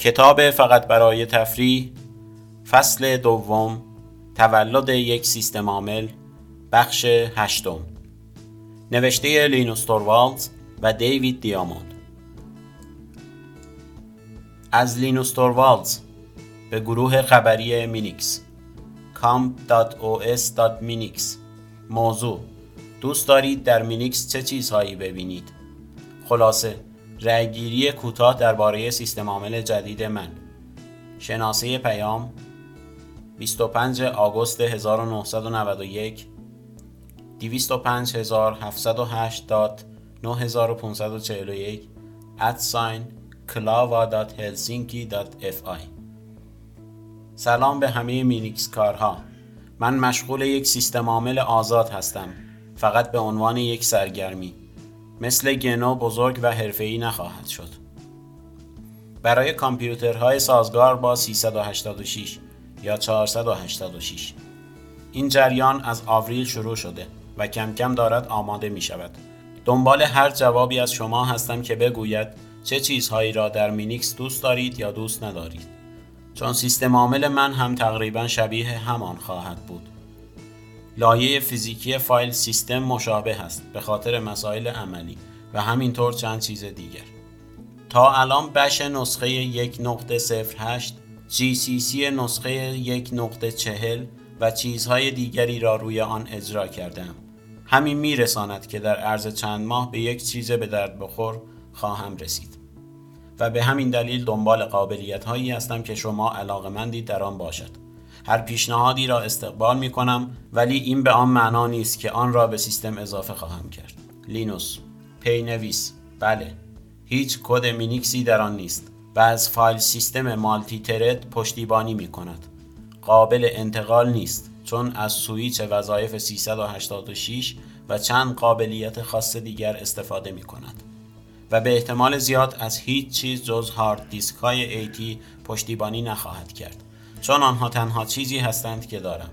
کتاب فقط برای تفریح فصل دوم تولد یک سیستم عامل بخش هشتم. نوشته لینوس توروالدز و دیوید دیاموند. از لینوس توروالدز به گروه خبری مینیکس. comp.os.minix موضوع دوست دارید در مینیکس چه چیزهایی ببینید؟ خلاصه رأیگیری کوتاه درباره سیستم عامل جدید من. شناسه پیام 25 آگوست 1991 205708.9541 ادساین clava.helsinki.fi سلام به همه مینیکس کارها. من مشغول یک سیستم عامل آزاد هستم. فقط به عنوان یک سرگرمی. مثل گنو بزرگ و حرفه‌ای نخواهد شد. برای کامپیوترهای سازگار با 386 یا 486 این جریان از آوریل شروع شده و کم کم دارد آماده می شود. دنبال هر جوابی از شما هستم که بگوید چه چیزهایی را در مینیکس دوست دارید یا دوست ندارید. چون سیستم عامل من هم تقریبا شبیه همان خواهد بود. لایه فیزیکی فایل سیستم مشابه است به خاطر مسائل عملی و همینطور چند چیز دیگر. تا الان بش نسخه 1.08 GCC نسخه 1.40 و چیزهای دیگری را روی آن اجرا کردم همین میرساند که در عرض چند ماه به یک چیز به درد بخور خواهم رسید. و به همین دلیل دنبال قابلیت هایی هستم که شما علاقمندید در آن باشد. هر پیشنهادی را استقبال می کنم ولی این به آن معنا نیست که آن را به سیستم اضافه خواهم کرد. لینوس پی‌نویس بله هیچ کد مینیکسی در آن نیست و از فایل سیستم multi-thread پشتیبانی می کند قابل انتقال نیست چون از سویچ وظایف 386 و چند قابلیت خاص دیگر استفاده می کند و به احتمال زیاد از هیچ چیز جز هارد دیسک های AT پشتیبانی نخواهد کرد. چون آنها تنها چیزی هستند که دارم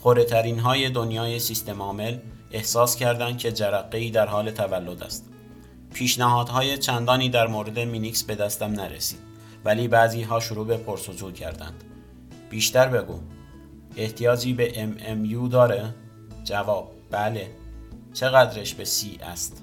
خوره ترین های دنیای سیستم عامل احساس کردند که جرقه در حال تولد است پیشنهادهای چندانی در مورد مینیکس به دستم نرسید ولی بعضی ها شروع به پرسجو کردند بیشتر بگو احتیاجی به MMU داره؟ جواب بله چقدرش به C است؟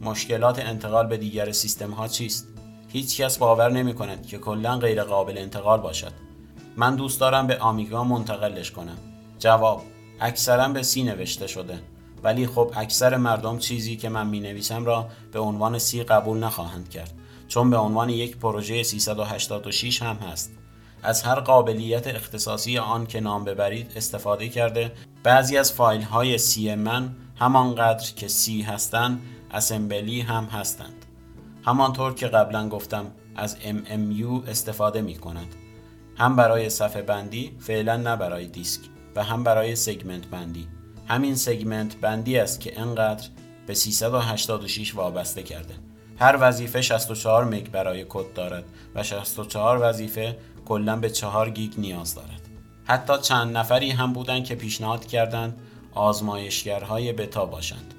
مشکلات انتقال به دیگر سیستم ها چیست؟ هیچ کس باور نمی کند که کلا غیر قابل انتقال باشد من دوست دارم به آمیگا منتقلش کنم. جواب اکثرا به سی نوشته شده. ولی خب اکثر مردم چیزی که من می نویسم را به عنوان سی قبول نخواهند کرد. چون به عنوان یک پروژه 386 هم هست. از هر قابلیت اختصاصی آن که نام ببرید استفاده کرده. بعضی از فایل های سی من همانقدر که سی هستند اسمبلی هم هستند. همانطور که قبلا گفتم از MMU استفاده می کند هم برای صفحه بندی فعلا نه برای دیسک و هم برای سگمنت بندی. همین سگمنت بندی است که انقدر به 386 وابسته کرده. هر وظیفه 64 مگ برای کد دارد و 64 وظیفه کلا به 4 گیگ نیاز دارد. حتی چند نفری هم بودند که پیشنهاد کردند آزمایشگرهای بتا باشند.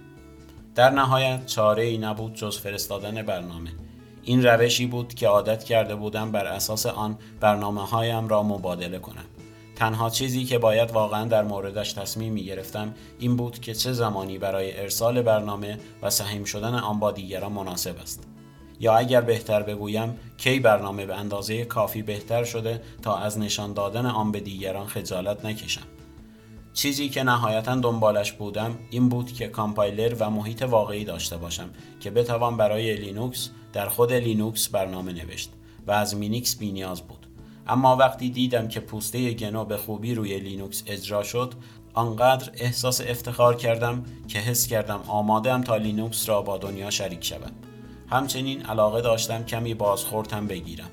در نهایت چاره ای نبود جز فرستادن برنامه. این روشی بود که عادت کرده بودم بر اساس آن برنامه هایم را مبادله کنم. تنها چیزی که باید واقعا در موردش تصمیم می گرفتم این بود که چه زمانی برای ارسال برنامه و سهیم شدن آن با دیگران مناسب است. یا اگر بهتر بگویم کی برنامه به اندازه کافی بهتر شده تا از نشان دادن آن به دیگران خجالت نکشم. چیزی که نهایتا دنبالش بودم این بود که کامپایلر و محیط واقعی داشته باشم که بتوان برای لینوکس در خود لینوکس برنامه نوشت و از مینیکس بی نیاز بود. اما وقتی دیدم که پوسته گنو به خوبی روی لینوکس اجرا شد آنقدر احساس افتخار کردم که حس کردم آمادم تا لینوکس را با دنیا شریک شوم همچنین علاقه داشتم کمی بازخوردم بگیرم.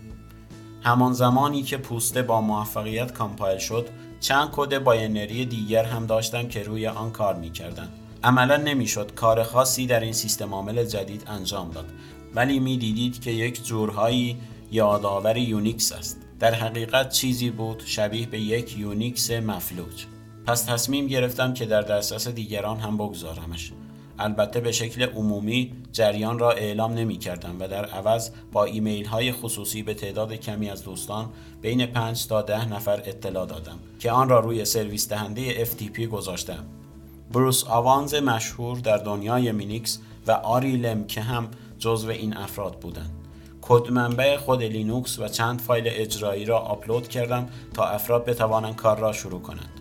همان زمانی که پوسته با موفقیت کامپایل شد چند کد باینری دیگر هم داشتم که روی آن کار می کردن. عملا نمی‌شد کار خاصی در این سیستم عامل جدید انجام داد ولی می دیدید که یک جورهایی یادآور یونیکس است. در حقیقت چیزی بود شبیه به یک یونیکس مفلوج. پس تصمیم گرفتم که در دسترس دیگران هم بگذارمش. البته به شکل عمومی جریان را اعلام نمی کردم و در عوض با ایمیل های خصوصی به تعداد کمی از دوستان بین 5 تا 10 نفر اطلاع دادم که آن را روی سرویس دهنده FTP گذاشتم. بروس آوانز مشهور در دنیای مینیکس و آری لمکه هم جزو این افراد بودند. کد منبع خود لینوکس و چند فایل اجرایی را آپلود کردم تا افراد بتوانند کار را شروع کنند.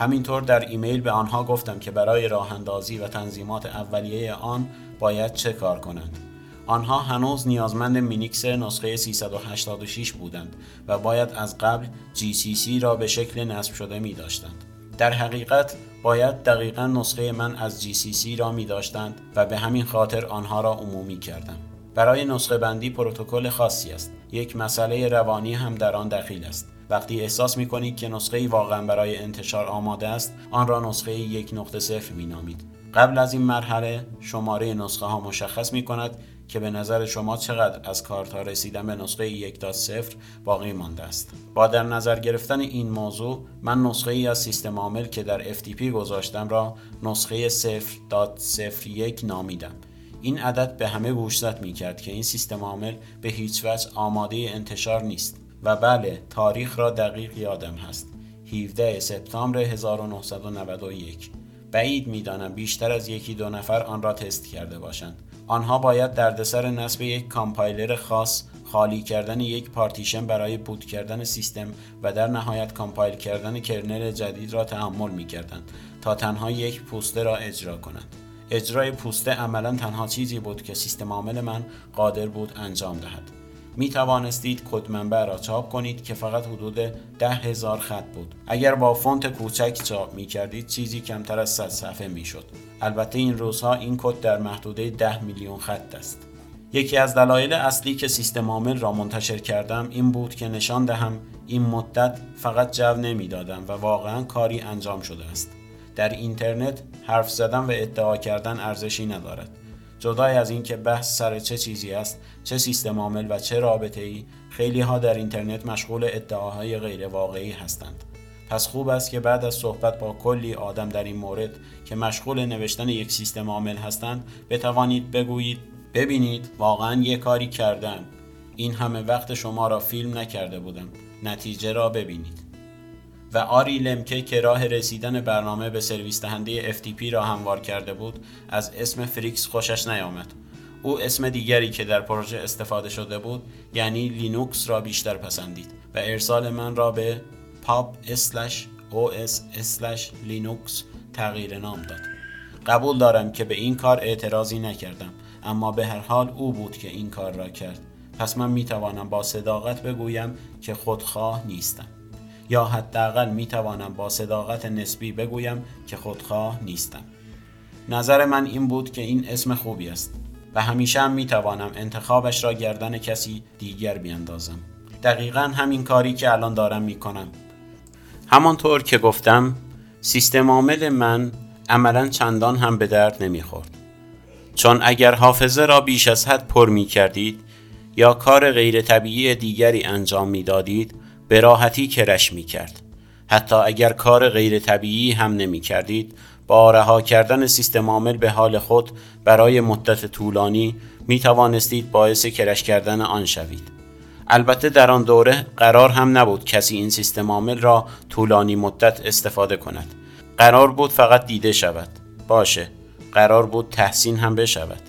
همینطور در ایمیل به آنها گفتم که برای راه اندازی و تنظیمات اولیه آن باید چه کار کنند. آنها هنوز نیازمند مینیکس نسخه 386 بودند و باید از قبل GCC را به شکل نصب شده می داشتند. در حقیقت باید دقیقا نسخه من از GCC را می داشتند و به همین خاطر آنها را عمومی کردم. برای نسخه بندی پروتکل خاصی است. یک مسئله روانی هم در آن دخیل است. وقتی احساس می کنید که نسخه واقعا برای انتشار آماده است آن را نسخه یک نقطه صفر می نامید. قبل از این مرحله شماره نسخه ها مشخص می کند که به نظر شما چقدر از کارت رسیدن به نسخه یک صفر باقی مانده است. با در نظر گرفتن این موضوع من نسخه ای از سیستم عامل که در FTP گذاشتم را نسخه 0.01 نامیدم. این عدد به همه گوشزد می کرد که این سیستم عامل به هیچ وجه آماده انتشار نیست. و بله تاریخ را دقیق یادم هست. 17 سپتامبر 1991 بعید می‌دانم بیشتر از یکی دو نفر آن را تست کرده باشند. آنها باید دردسر نصب یک کامپایلر خاص خالی کردن یک پارتیشن برای بوت کردن سیستم و در نهایت کامپایل کردن کرنل جدید را تحمل می کردند تا تنها یک پوسته را اجرا کنند. اجرای پوسته عملا تنها چیزی بود که سیستم عامل من قادر بود انجام دهد. می توانستید کد منبع را چاپ کنید که فقط حدود ده هزار خط بود. اگر با فونت کوچک چاپ می کردید چیزی کمتر از 100 صفحه می شد البته این روزها این کد در محدوده 10 میلیون خط است. یکی از دلایل اصلی که سیستم عامل را منتشر کردم این بود که نشان دهم این مدت فقط جو نمی‌دادم و واقعا کاری انجام شده است. در اینترنت حرف زدن و ادعا کردن ارزشی ندارد. جدای از اینکه بحث سر چه چیزی است چه سیستم عامل و چه رابطه ای خیلی ها در اینترنت مشغول ادعاهای غیر واقعی هستند. پس خوب است که بعد از صحبت با کلی آدم در این مورد که مشغول نوشتن یک سیستم عامل هستند بتوانید بگویید ببینید واقعا یه کاری کردن. این همه وقت شما را فیلم نکرده بودم. نتیجه را ببینید. و آری لمکه که راه رسیدن برنامه به سرویس دهنده FTP را هموار کرده بود از اسم فریکس خوشش نیامد. او اسم دیگری که در پروژه استفاده شده بود یعنی لینوکس را بیشتر پسندید و ارسال من را به pub/os/linux تغییر نام داد. قبول دارم که به این کار اعتراضی نکردم اما به هر حال او بود که این کار را کرد. پس من می توانم با صداقت بگویم که خودخواه نیستم. یا حداقل می توانم با صداقت نسبی بگویم که خودخواه نیستم. نظر من این بود که این اسم خوبی است و همیشه هم می توانم انتخابش را گردن کسی دیگر بیاندازم دقیقا همین کاری که الان دارم می کنم همانطور که گفتم سیستم عامل من عملا چندان هم به درد نمی‌خورد. چون اگر حافظه را بیش از حد پر می کردید یا کار غیر طبیعی دیگری انجام می دادید به راحتی کرش می کرد. حتی اگر کار غیر طبیعی هم نمی کردید با رها کردن سیستم عامل به حال خود برای مدت طولانی می توانستید باعث کرش کردن آن شوید. البته در آن دوره قرار هم نبود کسی این سیستم عامل را طولانی مدت استفاده کند. قرار بود فقط دیده شود. باشه. قرار بود تحسین هم بشود.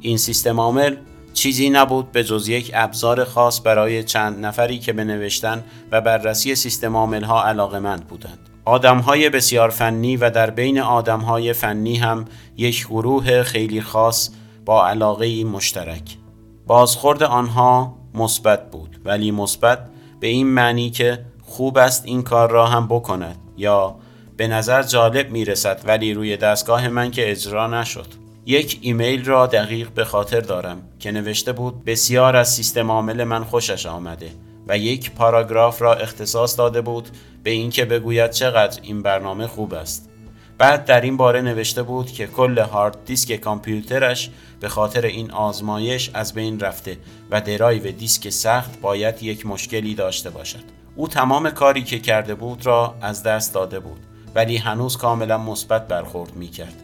این سیستم عامل چیزی نبود به جز یک ابزار خاص برای چند نفری که به نوشتن و بررسی سیستم عامل ها علاقه مند بودند. آدم های بسیار فنی و در بین آدم های فنی هم یک گروه خیلی خاص با علاقه مشترک. بازخورد آنها مثبت بود ولی مثبت به این معنی که خوب است این کار را هم بکند یا به نظر جالب می رسد ولی روی دستگاه من که اجرا نشد. یک ایمیل را دقیق به خاطر دارم که نوشته بود بسیار از سیستم عامل من خوشش آمده و یک پاراگراف را اختصاص داده بود به اینکه بگوید چقدر این برنامه خوب است. بعد در این باره نوشته بود که کل هارد دیسک کامپیوترش به خاطر این آزمایش از بین رفته و درایو دیسک سخت باید یک مشکلی داشته باشد. او تمام کاری که کرده بود را از دست داده بود ولی هنوز کاملا مثبت برخورد می کرد.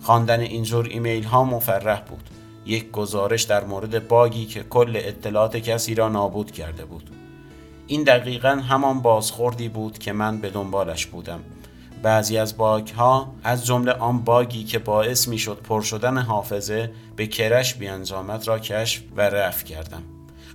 خواندن اینجور ایمیل ها مفرح بود یک گزارش در مورد باگی که کل اطلاعات کسی را نابود کرده بود. این دقیقا همان بازخوردی بود که من به دنبالش بودم. بعضی از باگ ها از جمله آن باگی که باعث می شد پر شدن حافظه به کرش بیانجامد را کشف و رفع کردم.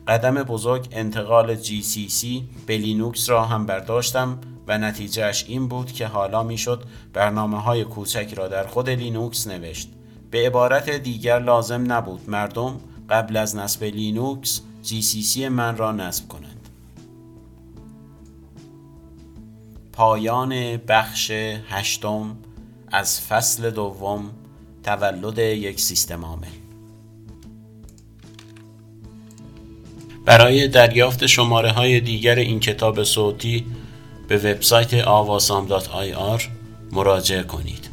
قدم بزرگ انتقال GCC به لینوکس را هم برداشتم و نتیجهش این بود که حالا می‌شد برنامه های کوچک را در خود لینوکس نوشت. به عبارت دیگر لازم نبود مردم قبل از نصب لینوکس GCC من را نصب کنند. پایان بخش هشتم از فصل دوم تولد یک سیستم عامل. برای دریافت شماره های دیگر این کتاب صوتی به وبسایت آواسام مراجعه کنید.